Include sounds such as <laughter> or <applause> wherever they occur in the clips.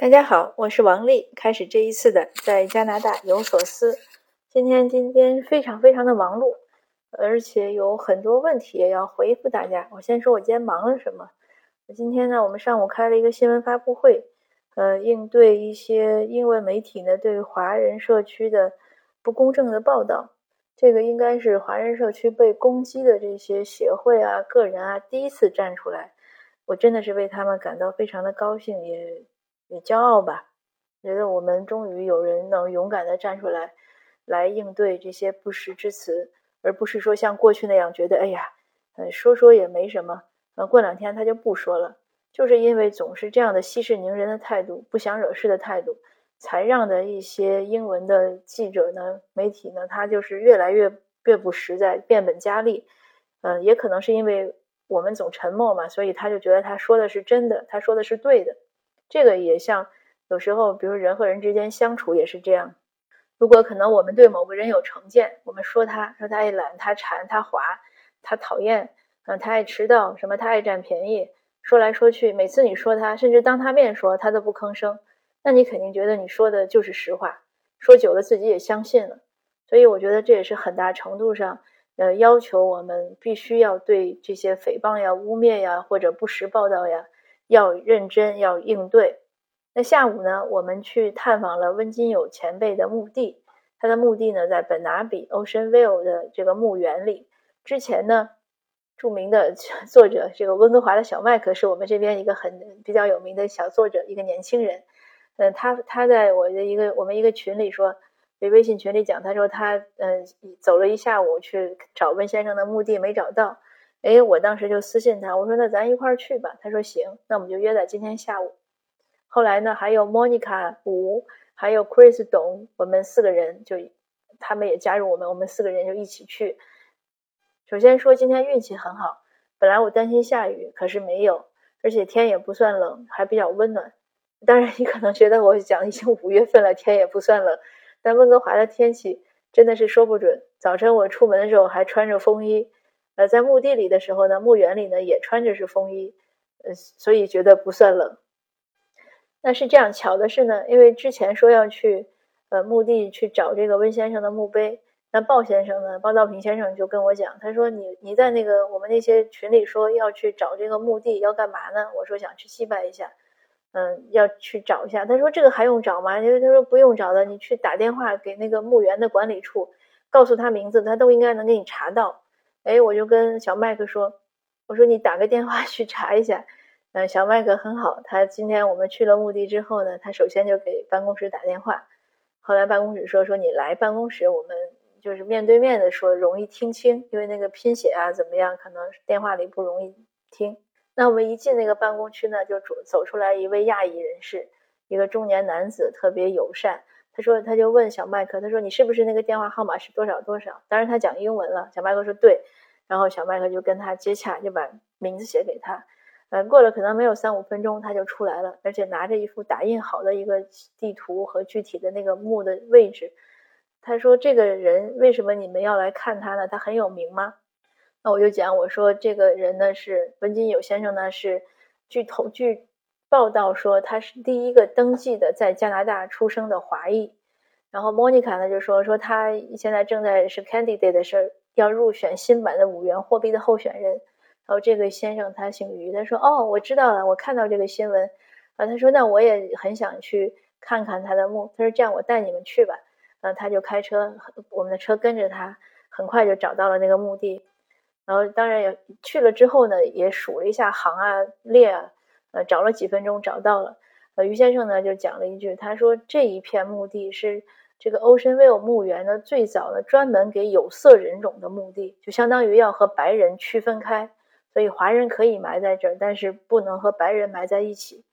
大家好，我是王丽。开始这一次的在加拿大有所思。今天今天非常非常的忙碌，而且有很多问题也要回复大家。我先说我今天忙了什么。今天呢，我们上午开了一个新闻发布会，呃，应对一些英文媒体呢对华人社区的不公正的报道。这个应该是华人社区被攻击的这些协会啊、个人啊第一次站出来，我真的是为他们感到非常的高兴，也。也骄傲吧，觉得我们终于有人能勇敢的站出来，来应对这些不实之词，而不是说像过去那样觉得，哎呀，呃，说说也没什么，呃，过两天他就不说了。就是因为总是这样的息事宁人的态度，不想惹事的态度，才让的一些英文的记者呢、媒体呢，他就是越来越越不实在，变本加厉。嗯，也可能是因为我们总沉默嘛，所以他就觉得他说的是真的，他说的是对的。这个也像有时候，比如人和人之间相处也是这样。如果可能，我们对某个人有成见，我们说他，说他爱懒，他馋，他滑，他讨厌，嗯，他爱迟到，什么他爱占便宜，说来说去，每次你说他，甚至当他面说，他都不吭声，那你肯定觉得你说的就是实话。说久了，自己也相信了。所以我觉得这也是很大程度上，呃，要求我们必须要对这些诽谤呀、污蔑呀，或者不实报道呀。要认真，要应对。那下午呢，我们去探访了温金友前辈的墓地。他的墓地呢，在本拿比 Oceanville 的这个墓园里。之前呢，著名的作者这个温哥华的小麦克是我们这边一个很比较有名的小作者，一个年轻人。嗯，他他在我的一个我们一个群里说，在微信群里讲，他说他嗯走了一下午去找温先生的墓地，没找到。哎，我当时就私信他，我说那咱一块儿去吧。他说行，那我们就约在今天下午。后来呢，还有 Monica 吴，还有 Chris 董，我们四个人就他们也加入我们，我们四个人就一起去。首先说今天运气很好，本来我担心下雨，可是没有，而且天也不算冷，还比较温暖。当然，你可能觉得我讲已经五月份了，天也不算冷，但温哥华的天气真的是说不准。早晨我出门的时候还穿着风衣。呃，在墓地里的时候呢，墓园里呢也穿着是风衣，呃，所以觉得不算冷。那是这样，巧的是呢，因为之前说要去呃墓地去找这个温先生的墓碑，那鲍先生呢，鲍道平先生就跟我讲，他说你你在那个我们那些群里说要去找这个墓地要干嘛呢？我说想去祭拜一下，嗯，要去找一下。他说这个还用找吗？因为他说不用找的，你去打电话给那个墓园的管理处，告诉他名字，他都应该能给你查到。哎，我就跟小麦克说：“我说你打个电话 <laughs> 去查一下。”嗯，小麦克很好，他今天我们去了墓地之后呢，他首先就给办公室打电话。后来办公室说：“说你来办公室，我们就是面对面的说，容易听清，因为那个拼写啊怎么样，可能电话里不容易听。”那我们一进那个办公区呢，就走走出来一位亚裔人士，一个中年男子，特别友善。他说，他就问小麦克，他说你是不是那个电话号码是多少多少？当然他讲英文了。小麦克说对，然后小麦克就跟他接洽，就把名字写给他。嗯，过了可能没有三五分钟，他就出来了，而且拿着一幅打印好的一个地图和具体的那个墓的位置。他说这个人为什么你们要来看他呢？他很有名吗？那我就讲，我说这个人呢是文金友先生呢是据统据。报道说他是第一个登记的在加拿大出生的华裔，然后莫妮卡呢就说说他现在正在是 candidate 的事，要入选新版的五元货币的候选人。然后这个先生他姓于，他说哦我知道了，我看到这个新闻啊，他说那我也很想去看看他的墓，他说这样我带你们去吧，嗯他就开车，我们的车跟着他，很快就找到了那个墓地，然后当然也去了之后呢，也数了一下行啊列啊。呃，找了几分钟找到了，呃，于先生呢就讲了一句，他说这一片墓地是这个 Oceanview 墓园呢最早的专门给有色人种的墓地，就相当于要和白人区分开，所以华人可以埋在这儿，但是不能和白人埋在一起。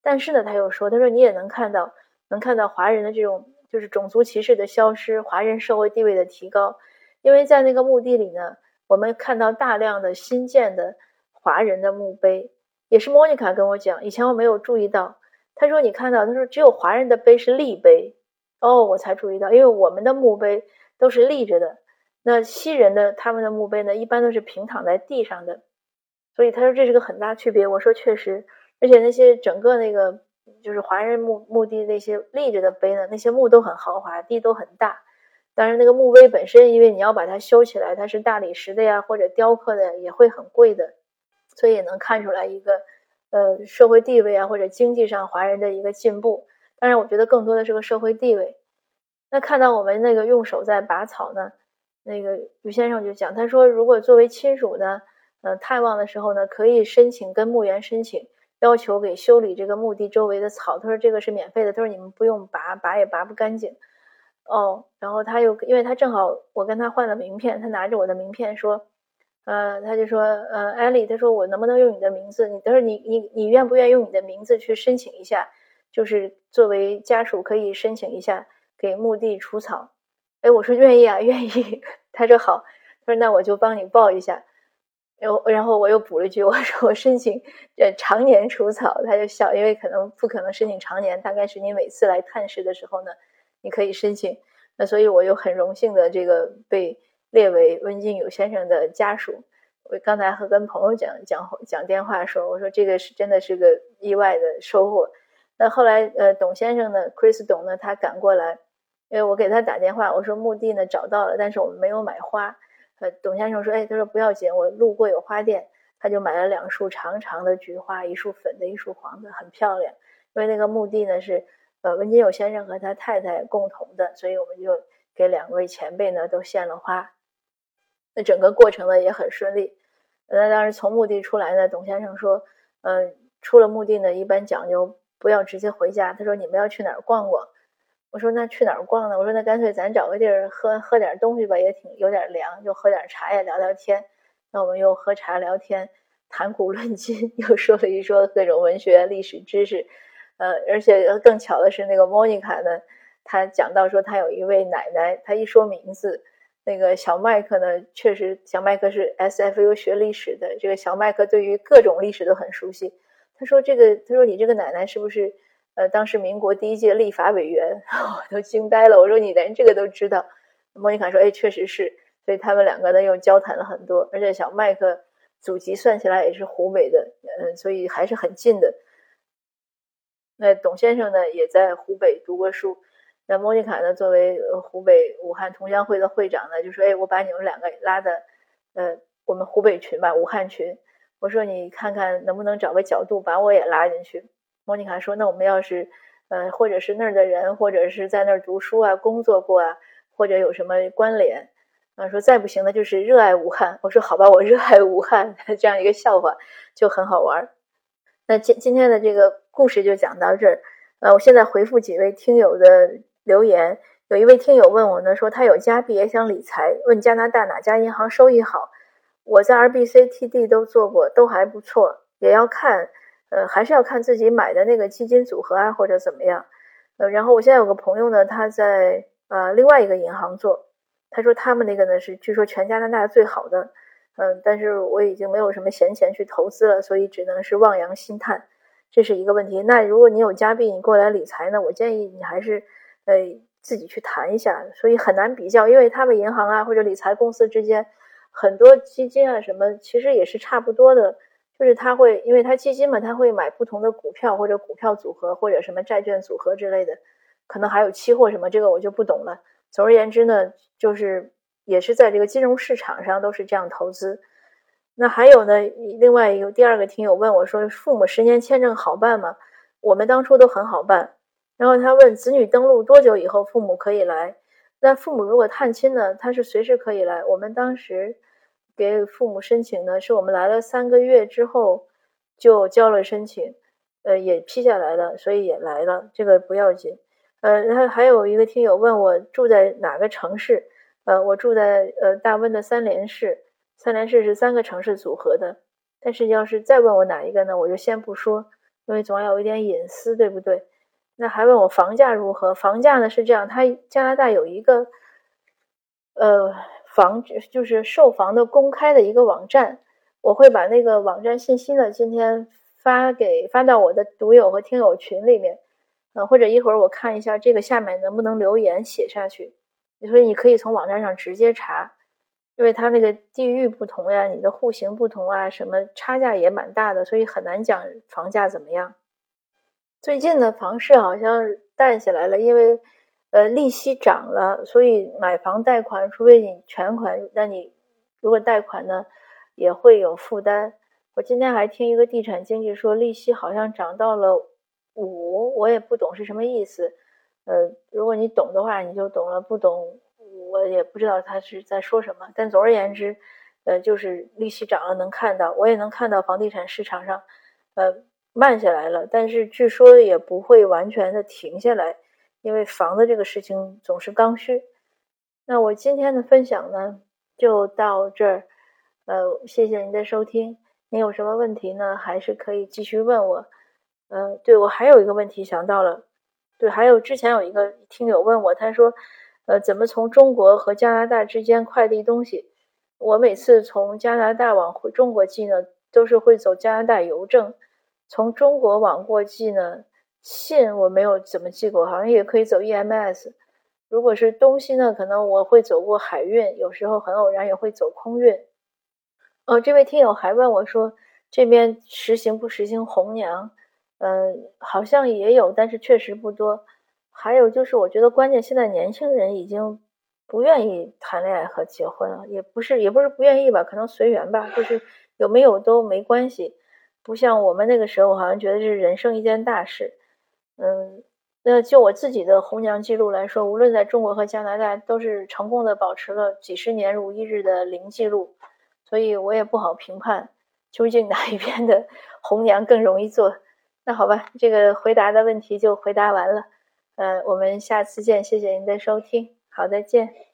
但是呢，他又说，他说你也能看到，能看到华人的这种就是种族歧视的消失，华人社会地位的提高，因为在那个墓地里呢，我们看到大量的新建的华人的墓碑。也是莫妮卡跟我讲，以前我没有注意到。他说：“你看到，他说只有华人的碑是立碑。”哦，我才注意到，因为我们的墓碑都是立着的。那西人的他们的墓碑呢，一般都是平躺在地上的。所以他说这是个很大区别。我说确实，而且那些整个那个就是华人墓墓地那些立着的碑呢，那些墓都很豪华，地都很大。当然，那个墓碑本身，因为你要把它修起来，它是大理石的呀，或者雕刻的，也会很贵的，所以也能看出来一个呃社会地位啊，或者经济上华人的一个进步。当然，我觉得更多的是个社会地位。那看到我们那个用手在拔草呢，那个于先生就讲，他说如果作为亲属呢，呃探望的时候呢，可以申请跟墓园申请，要求给修理这个墓地周围的草。他说这个是免费的，他说你们不用拔，拔也拔不干净。哦，然后他又，因为他正好我跟他换了名片，他拿着我的名片说，呃，他就说，呃，艾丽，他说我能不能用你的名字？你他说你你你愿不愿意用你的名字去申请一下？就是作为家属可以申请一下给墓地除草。哎，我说愿意啊，愿意。他说好，他说那我就帮你报一下。然后然后我又补了一句，我说我申请呃常年除草。他就笑，因为可能不可能申请常年，大概是你每次来探视的时候呢。你可以申请，那所以我又很荣幸的这个被列为温金友先生的家属。我刚才和跟朋友讲讲讲电话说，我说这个是真的是个意外的收获。那后来呃，董先生呢，Chris 董呢，他赶过来，因为我给他打电话，我说墓地呢找到了，但是我们没有买花。呃，董先生说，哎，他说不要紧，我路过有花店，他就买了两束长长的菊花，一束粉的，一束黄的，很漂亮。因为那个墓地呢是。呃，文金友先生和他太太共同的，所以我们就给两位前辈呢都献了花。那整个过程呢也很顺利。那当时从墓地出来呢，董先生说：“嗯，出了墓地呢，一般讲究不要直接回家。他说你们要去哪儿逛逛。”我说：“那去哪儿逛呢？”我说：“那干脆咱找个地儿喝喝点东西吧，也挺有点凉，就喝点茶呀，聊聊天。”那我们又喝茶聊天，谈古论今，<laughs> 又说了一说各种文学历史知识。呃，而且更巧的是，那个莫妮卡呢，她讲到说，她有一位奶奶，她一说名字，那个小麦克呢，确实，小麦克是 SFU 学历史的，这个小麦克对于各种历史都很熟悉。他说这个，他说你这个奶奶是不是呃，当时民国第一届立法委员？<laughs> 我都惊呆了，我说你连这个都知道？莫妮卡说，哎，确实是。所以他们两个呢又交谈了很多，而且小麦克祖籍算起来也是湖北的，嗯，所以还是很近的。那董先生呢，也在湖北读过书。那莫妮卡呢，作为湖北武汉同乡会的会长呢，就说：“哎，我把你们两个拉的，呃，我们湖北群吧，武汉群。我说你看看能不能找个角度把我也拉进去。”莫妮卡说：“那我们要是，呃，或者是那儿的人，或者是在那儿读书啊、工作过啊，或者有什么关联。”啊，说再不行呢，就是热爱武汉。我说好吧，我热爱武汉，<laughs> 这样一个笑话就很好玩。那今今天的这个。故事就讲到这儿，呃，我现在回复几位听友的留言。有一位听友问我呢，说他有加币也想理财，问加拿大哪家银行收益好？我在 RBC、TD 都做过，都还不错，也要看，呃，还是要看自己买的那个基金组合啊，或者怎么样。呃，然后我现在有个朋友呢，他在呃另外一个银行做，他说他们那个呢是据说全加拿大最好的，嗯，但是我已经没有什么闲钱去投资了，所以只能是望洋兴叹。这是一个问题。那如果你有加币，你过来理财呢？我建议你还是，呃，自己去谈一下。所以很难比较，因为他们银行啊或者理财公司之间，很多基金啊什么，其实也是差不多的。就是他会，因为他基金嘛，他会买不同的股票或者股票组合或者什么债券组合之类的，可能还有期货什么，这个我就不懂了。总而言之呢，就是也是在这个金融市场上都是这样投资。那还有呢？另外有第二个听友问我说：“父母十年签证好办吗？”我们当初都很好办。然后他问子女登陆多久以后父母可以来？那父母如果探亲呢？他是随时可以来。我们当时给父母申请呢，是我们来了三个月之后就交了申请，呃，也批下来了，所以也来了，这个不要紧。呃，然后还有一个听友问我住在哪个城市？呃，我住在呃大温的三联市。三联市是三个城市组合的，但是要是再问我哪一个呢，我就先不说，因为总要有一点隐私，对不对？那还问我房价如何？房价呢是这样，它加拿大有一个呃房就是售房的公开的一个网站，我会把那个网站信息呢今天发给发到我的读友和听友群里面，呃或者一会儿我看一下这个下面能不能留言写下去，所以你可以从网站上直接查。因为它那个地域不同呀，你的户型不同啊，什么差价也蛮大的，所以很难讲房价怎么样。最近的，房市好像淡下来了，因为呃利息涨了，所以买房贷款，除非你全款，那你如果贷款呢，也会有负担。我今天还听一个地产经纪说，利息好像涨到了五，我也不懂是什么意思。呃，如果你懂的话，你就懂了；不懂，我也不知道他是在说什么。但总而言之，呃，就是利息涨了，能看到，我也能看到房地产市场上，呃，慢下来了。但是据说也不会完全的停下来，因为房子这个事情总是刚需。那我今天的分享呢，就到这儿。呃，谢谢您的收听。您有什么问题呢？还是可以继续问我。嗯，对我还有一个问题想到了。对，还有之前有一个听友问我，他说，呃，怎么从中国和加拿大之间快递东西？我每次从加拿大往回中国寄呢，都是会走加拿大邮政；从中国往过寄呢，信我没有怎么寄过，好像也可以走 EMS。如果是东西呢，可能我会走过海运，有时候很偶然也会走空运。哦，这位听友还问我说，这边实行不实行红娘？嗯，好像也有，但是确实不多。还有就是，我觉得关键现在年轻人已经不愿意谈恋爱和结婚了，也不是也不是不愿意吧，可能随缘吧，就是有没有都没关系。不像我们那个时候，好像觉得是人生一件大事。嗯，那就我自己的红娘记录来说，无论在中国和加拿大，都是成功的保持了几十年如一日的零记录，所以我也不好评判究竟哪一边的 <laughs> 红娘更容易做。那好吧，这个回答的问题就回答完了，呃，我们下次见，谢谢您的收听，好，再见。